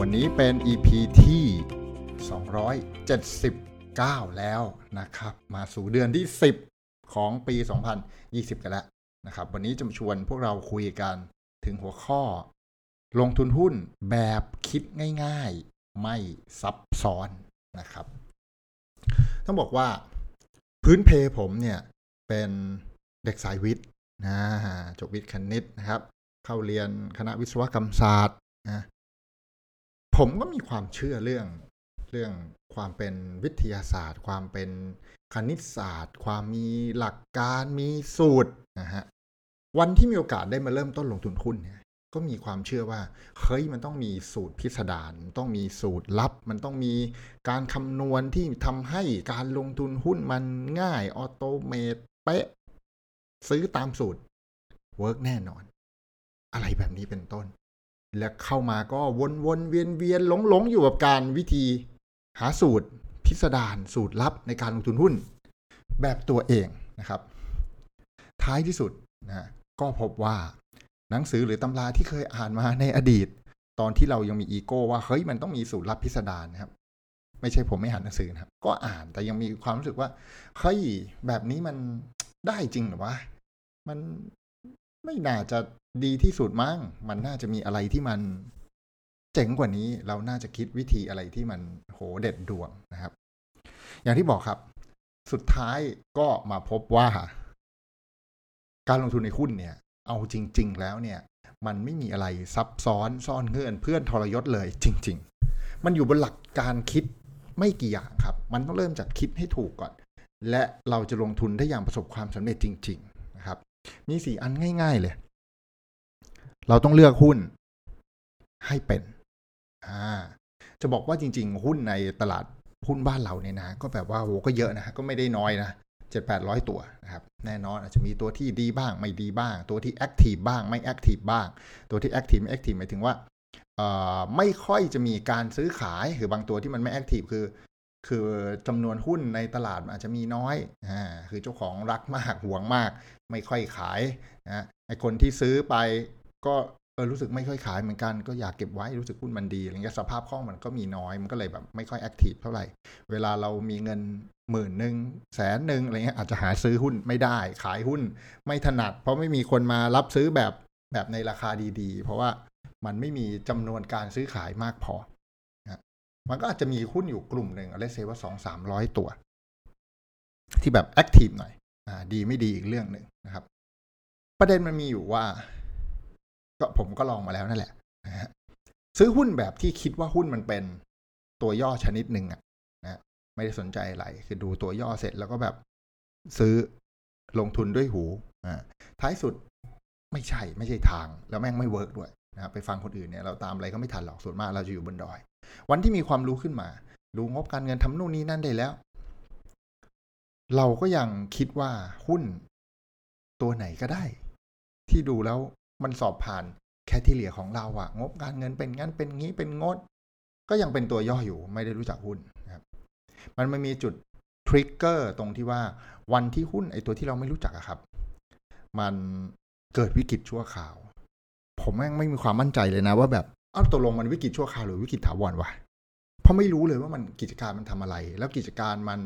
วันนี้เป็น EP ที่ 279 แล้วนะครับ มาสู่เดือนที่ 10 ของปี 2020 กันแล้วนะครับ วันนี้จะมาชวนพวกเราคุยกันถึงหัวข้อ ลงทุนหุ้นแบบคิดง่ายๆ ไม่ซับซ้อนนะครับ ต้องบอกว่าพื้นเพผมเนี่ย เป็นเด็กสายวิทย์นะจบวิทย์คณิตนะครับ เข้าเรียนคณะวิศวกรรมศาสตร์นะ ผมก็มีความเชื่อเรื่องเรื่องความเป็นวิทยาศาสตร์ ความเป็นคณิตศาสตร์ ความมีหลักการมีสูตรนะฮะวันที่มีโอกาสได้มาเริ่มต้นลงทุนหุ้นเนี่ยก็มีความเชื่อว่าเฮ้ยมันต้องมีสูตรพิสดารต้องมีสูตรลับ มันต้องมีการคำนวณที่ทำให้การลงทุนหุ้นมันง่ายออโตเมตเป๊ะซื้อตามสูตรเวิร์กแน่นอน อะไรแบบนี้เป็นต้น และเข้ามาก็วนๆเวียนๆหลงๆอยู่กับการวิธีหาสูตรพิสดารสูตรลับในการลงทุนหุ้น แบบตัวเองนะครับ ท้ายที่สุดนะก็พบว่าหนังสือหรือตำราที่เคยอ่านมาในอดีต ตอนที่เรายังมีอีโก้ว่าเฮ้ยมันต้องมีสูตรลับพิสดารนะครับ ไม่ใช่ผมไม่อ่านหนังสือนะครับ ก็อ่านแต่ยังมีความรู้สึกว่าเฮ้ยแบบนี้มันได้จริงหรือวะมันไม่น่าจะ ดีที่สุดมั้งมันน่าจะมีอะไรที่มันเจ๋งกว่านี้เราน่าจะคิดวิธีอะไรที่มันโหเด็ดดวงนะครับ อย่างที่บอกครับ สุดท้ายก็มาพบว่า การลงทุนในหุ้นเนี่ย เอาจริง ๆ แล้วเนี่ย มันไม่มีอะไรซับซ้อนซ่อนเงื่อนเพื่อนทรยศเลย จริง ๆ มันอยู่บนหลักการคิดไม่กี่อย่างครับ มันต้องเริ่มจากคิดให้ถูกก่อน และเราจะลงทุนได้อย่างประสบความสำเร็จจริง ๆ นะครับ มีสี่อันง่าย ๆ เลย เราต้องเลือกหุ้นให้เป็น อ่า จะบอกว่าจริง ๆ หุ้นในตลาดหุ้นบ้านเราเนี่ยนะก็แบบว่าโหก็เยอะนะก็ไม่ได้น้อยนะเจ็ดแปดร้อยตัวนะครับ แน่นอนอาจจะมีตัวที่ดีบ้างไม่ดีบ้าง ตัวที่ active บ้างไม่ active บ้าง ตัวที่แอคทีฟไม่แอคทีฟหมายถึงว่าอ่อไม่ค่อยจะมีการซื้อขายหรือบางตัวที่มันไม่แอคทีฟคือ คือจำนวนหุ้นในตลาดอาจจะมีน้อยอ่าคือเจ้าของรักมากหวงมาก ไม่ค่อยขายนะไอคนที่ซื้อไป ก็เออรู้สึกไม่ค่อยขายเหมือนกันก็อยากเก็บไว้รู้สึกหุ้นมันดีอะไรเงี้ยสภาพคล่องมันก็มีน้อยมันก็เลยแบบไม่ค่อยแอคทีฟเท่าไหร่ เวลาเรามีเงินหมื่นหนึ่งแสนหนึ่งอะไรเงี้ยอาจจะหาซื้อหุ้นไม่ได้ ขายหุ้นไม่ถนัด เพราะไม่มีคนมารับซื้อแบบแบบในราคาดีๆ เพราะว่ามันไม่มีจำนวนการซื้อขายมากพอนะมันก็อาจจะมีหุ้นอยู่กลุ่มหนึ่งเลเซว่าสองสามร้อยตัว ที่แบบแอคทีฟหน่อยอ่าดีไม่ดีอีกเรื่องหนึ่งนะครับ ประเด็นมันมีอยู่ว่า ก็ผมก็ลองมาแล้วนั่นแหละนะฮะซื้อหุ้นแบบที่คิดว่าหุ้นมันเป็นตัวย่อชนิดหนึ่งอะนะไม่ได้สนใจอะไรคือดูตัวย่อเสร็จแล้วก็แบบซื้อลงทุนด้วยหูอ่าท้ายสุดไม่ใช่ไม่ใช่ทาง แล้วแม่งไม่ work ด้วยนะไปฟังคนอื่นเนี่ยเราตามอะไรก็ไม่ทันหรอกส่วนมากเราจะอยู่บนดอย วันที่มีความรู้ขึ้นมาดูงบการเงินทำนู่นนี่นั่นได้แล้ว เราก็ยังคิดว่าหุ้นตัวไหนก็ได้ ที่ดูแล้ว มันสอบผ่าน criteria ของเราอะงบการเงินเป็นงั้นเป็นงี้เป็นงด ก็ยังเป็นตัวย่ออยู่ไม่ได้รู้จักหุ้นนะครับมันไม่มีจุดทริกเกอร์ตรงที่ว่าวันที่หุ้นไอตัวที่เราไม่รู้จักอะครับ มันเกิดวิกฤตชั่วคราว ผมแม่งไม่มีความมั่นใจเลยนะว่าแบบอ้าวตกลงมันวิกฤตชั่วคราวหรือวิกฤตถาวรวะเพราะไม่รู้เลยว่ามันกิจการมันทำอะไร แล้วกิจการมัน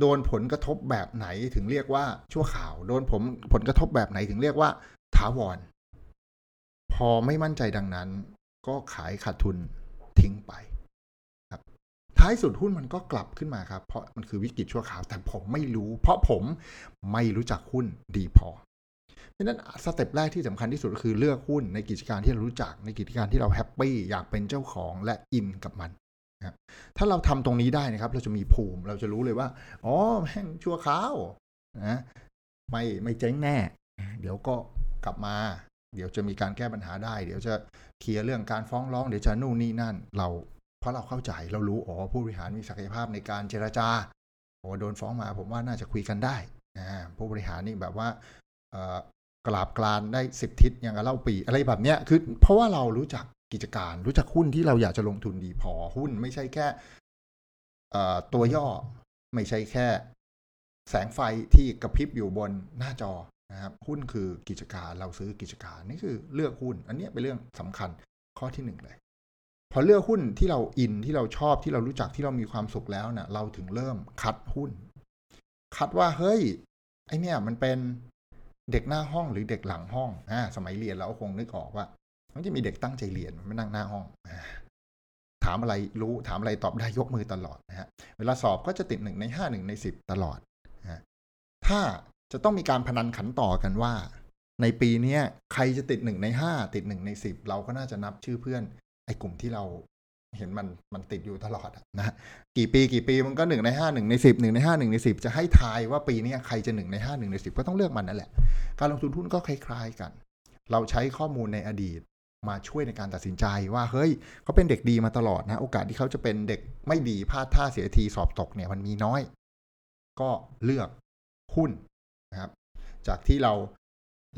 โดนผลกระทบแบบไหนถึงเรียกว่าชั่วข่าว โดนผมผลกระทบแบบไหนถึงเรียกว่า ถาวร พอไม่มั่นใจดังนั้น ก็ขายขาดทุนทิ้งไปครับ ท้ายสุดหุ้นมันก็กลับขึ้นมาครับ เพราะมันคือวิกฤตชั่วคราว แต่ผมไม่รู้ เพราะผมไม่รู้จักหุ้นดีพอเพราะฉะนั้น step แรกที่สำคัญที่สุดก็คือเลือกหุ้นในกิจการที่เรารู้จักในกิจการที่เรา happy อยากเป็นเจ้าของและ in กับมันนะถ้าเราทำตรงนี้ได้นะครับ เราจะมีภูมิเราจะรู้เลยว่าอ๋อแม่งชั่วคราวนะไม่ไม่เจ๊งแน่ เดี๋ยวก็ กลับมา เดี๋ยวจะมีการแก้ปัญหาได้ เดี๋ยวจะเคลียร์เรื่องการฟ้องร้องเดี๋ยวจะนู่นนี่นั่น เราเพราะเราเข้าใจเรารู้อ๋อผู้บริหารมีศักยภาพในการเจรจาโอ้โดนฟ้องมาผมว่าน่าจะคุยกันได้นะผู้บริหารนี่แบบว่ากราบกลานได้สิบทิศอย่างกับเล่าปีอะไรแบบเนี้ยคือเพราะว่าเรารู้จักกิจการ รู้จักหุ้นที่เราอยากจะลงทุนดีพอหุ้นไม่ใช่แค่ตัวย่อไม่ใช่แค่แสงไฟที่กระพริบอยู่บนหน้าจอ นะครับหุ้นคือกิจการเราซื้อกิจการนี่คือเลือกหุ้น อันนี้เป็นเรื่องสำคัญข้อที่หนึ่งเลย พอเลือกหุ้นที่เราอินที่เราชอบที่เรารู้จักที่เรามีความสุขแล้วเนะ่ยเราถึงเริ่มคัดหุ้น คัดว่าเฮ้ยไอเนี่ยมันเป็นเด็กหน้าห้องหรือเด็กหลังห้องอ่าสมัยเรียนเราคงนึกออกว่า มันจะมีเด็กตั้งใจเรียนไม่นั่งหน้าห้องถามอะไรรู้ถามอะไรตอบได้ยกมือตลอดนะฮะเวลาสอบก็จะติดหนึ่งในห้าหนึ่งในสิบตลอดนะถ้า จะต้องมีการพนันขันต่อกันว่า ในปีนี้ใครจะติดหนึ่งในห้าติดหนึ่งในสิบเราก็น่าจะนับชื่อเพื่อน ไอ้กลุ่มที่เราเห็นมันมันติดอยู่ตลอดนะกี่ปีกี่ปีมันก็หนึ่งในห้าหนึ่งในสิบหนึ่งในห้าหนึ่งในสิบจะให้ทายว่าปีนี้ใครจะหนึ่งในห้าหนึ่งในสิบก็ต้องเลือกมันนั่นแหละ การลงทุนหุ้นก็คล้ายๆกัน เราใช้ข้อมูลในอดีตมาช่วยในการตัดสินใจว่าเฮ้ยเขาเป็นเด็กดีมาตลอดนะ โอกาสที่เขาจะเป็นเด็กไม่ดีพลาดท่าเสียทีสอบตกเนี่ยมันมีน้อย ก็เลือกหุ้น จากที่เรา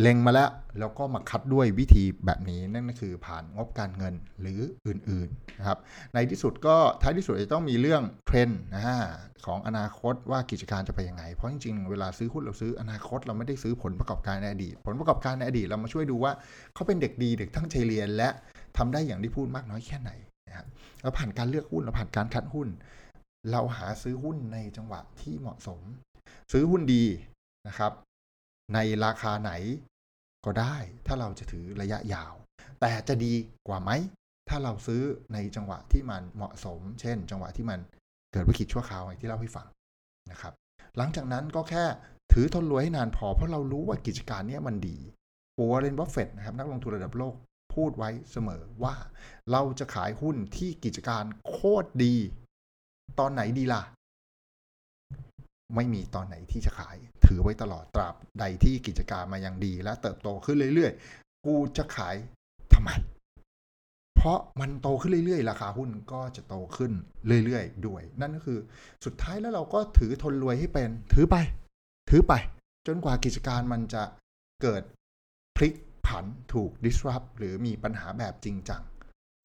เล็งมาแล้ว แล้วก็มาคัดด้วยวิธีแบบนี้นั่นก็คือผ่านงบการเงินหรืออื่นๆนะครับในที่สุดก็ท้ายที่สุดจะต้องมีเรื่องเทรนด์นะฮะของอนาคตว่ากิจการจะไปยังไง เพราะจริงๆ เวลาซื้อหุ้นเราซื้ออนาคตเราไม่ได้ซื้อผลประกอบการในอดีต ผลประกอบการในอดีตเรามาช่วยดูว่าเขาเป็นเด็กดีเด็กตั้งใจเรียนและทำได้อย่างที่พูดมากน้อยแค่ไหนนะครับแล้วผ่านการเลือกหุ้นเราผ่านการคัดหุ้น เราหาซื้อหุ้นในจังหวะที่เหมาะสม ซื้อหุ้นดีนะครับ ในราคาไหนก็ได้ ถ้าเราจะถือระยะยาว แต่จะดีกว่าไหม ถ้าเราซื้อในจังหวะที่มันเหมาะสม เช่น จังหวะที่มันเกิดวิกฤตชั่วคราวอย่างที่เล่าให้ฟังนะครับ หลังจากนั้นก็แค่ถือทนรวยให้นานพอ เพราะเรารู้ว่ากิจการนี้มันดีปัวเรนบัฟเฟตนะครับนักลงทุนระดับโลกพูดไว้เสมอว่า เราจะขายหุ้นที่กิจการโคตรดี ตอนไหนดีล่ะ ไม่มีตอนไหนที่จะขาย ถือไว้ตลอดตราบใดที่กิจการมายังดี และเติบโตขึ้นเรื่อยๆ กูจะขายทำไม เพราะมันโตขึ้นเรื่อยๆ ราคาหุ้นก็จะโตขึ้นเรื่อยๆ ด้วย นั่นก็คือสุดท้ายแล้วเราก็ถือทนรวยให้เป็น ถือไป ถือไป จนกว่ากิจการมันจะเกิดพลิกผันถูก disrupt หรือมีปัญหาแบบจริงจัง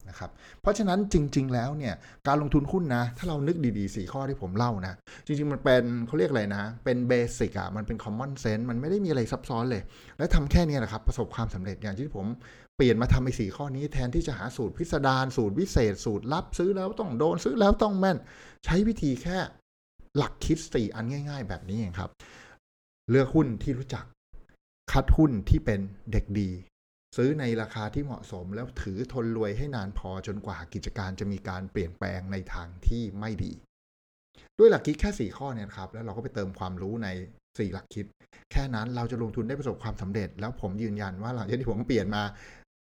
นะครับเพราะฉะนั้นจริง ๆ แล้วเนี่ยการลงทุนหุ้นนะ ถ้าเรานึกดีๆ 4 ข้อที่ผมเล่านะ จริง ๆ มันเป็นเขาเรียกอะไรนะ เป็นเบสิกอะมันเป็นคอมมอนเซนส์มันไม่ได้มีอะไรซับซ้อนเลย และทำแค่นี้แหละครับ ประสบความสำเร็จอย่างที่ผมเปลี่ยนมาทำไอ้สี่ข้อนี้แทนที่จะหาสูตรพิสดารสูตรวิเศษ สูตรลับซื้อแล้วต้องโดนซื้อแล้วต้องแม่น ใช้วิธีแค่หลักคิดสี่อันง่าย ๆ แบบนี้เองครับ เลือกหุ้นที่รู้จักคัดหุ้นที่เป็นเด็กดี ซื้อในราคาที่เหมาะสม แล้วถือทนรวยให้นานพอจนกว่ากิจการจะมีการเปลี่ยนแปลงในทางที่ไม่ดี ด้วยหลักคิดแค่ 4 ข้อเนี่ยครับ แล้วเราก็ไปเติมความรู้ใน 4 หลักคิด แค่นั้นเราจะลงทุนได้ประสบความสำเร็จ แล้วผมยืนยันว่าหลังจากที่ผมเปลี่ยนมา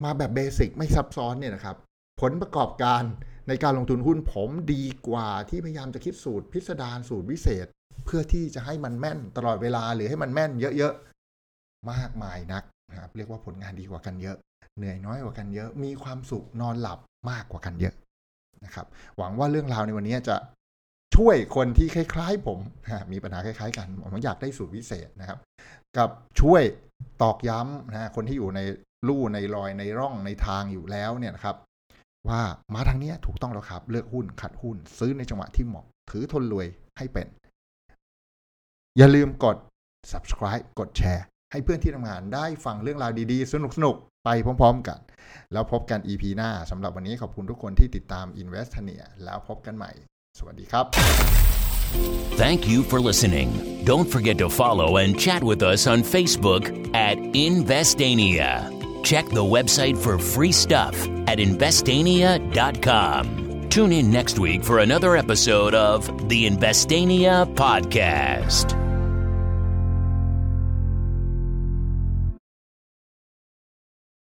มาแบบเบสิกไม่ซับซ้อนเนี่ยนะครับ ผลประกอบการในการลงทุนหุ้นผมดีกว่าที่พยายามจะคิดสูตรพิสดารสูตรวิเศษ เพื่อที่จะให้มันแม่นตลอดเวลาหรือให้มันแม่นเยอะๆมากมายนัก นะครับเรียกว่าผลงานดีกว่ากันเยอะ เหนื่อยน้อยกว่ากันเยอะ มีความสุขนอนหลับมากกว่ากันเยอะนะครับ หวังว่าเรื่องราวในวันนี้จะช่วยคนที่คล้าย ๆ ผมมีปัญหาคล้าย ๆ กันผมอยากได้สูตรวิเศษนะครับ กับช่วยตอกย้ำนะคนที่อยู่ในลู่ในรอยในร่องในทางอยู่แล้วเนี่ยนะครับ ว่ามาทางนี้ถูกต้องแล้วครับ เลือกหุ้นขัดหุ้น ซื้อในจังหวะที่เหมาะ ถือทนรวยให้เป็น อย่าลืมกด subscribe กดแชร์ ให้เพื่อนที่ทำงานได้ฟังเรื่องราวดีๆ สนุกๆ ไปพร้อมๆกัน แล้วพบกัน EP หน้าสำหรับวันนี้ขอบคุณทุกคนที่ติดตาม Investania แล้วพบกันใหม่ สวัสดีครับ Thank you for listening. Don't forget to follow and chat with us on Facebook at Investania. Check the website for free stuff at investania.com. Tune in next week for another episode of the Investania Podcast.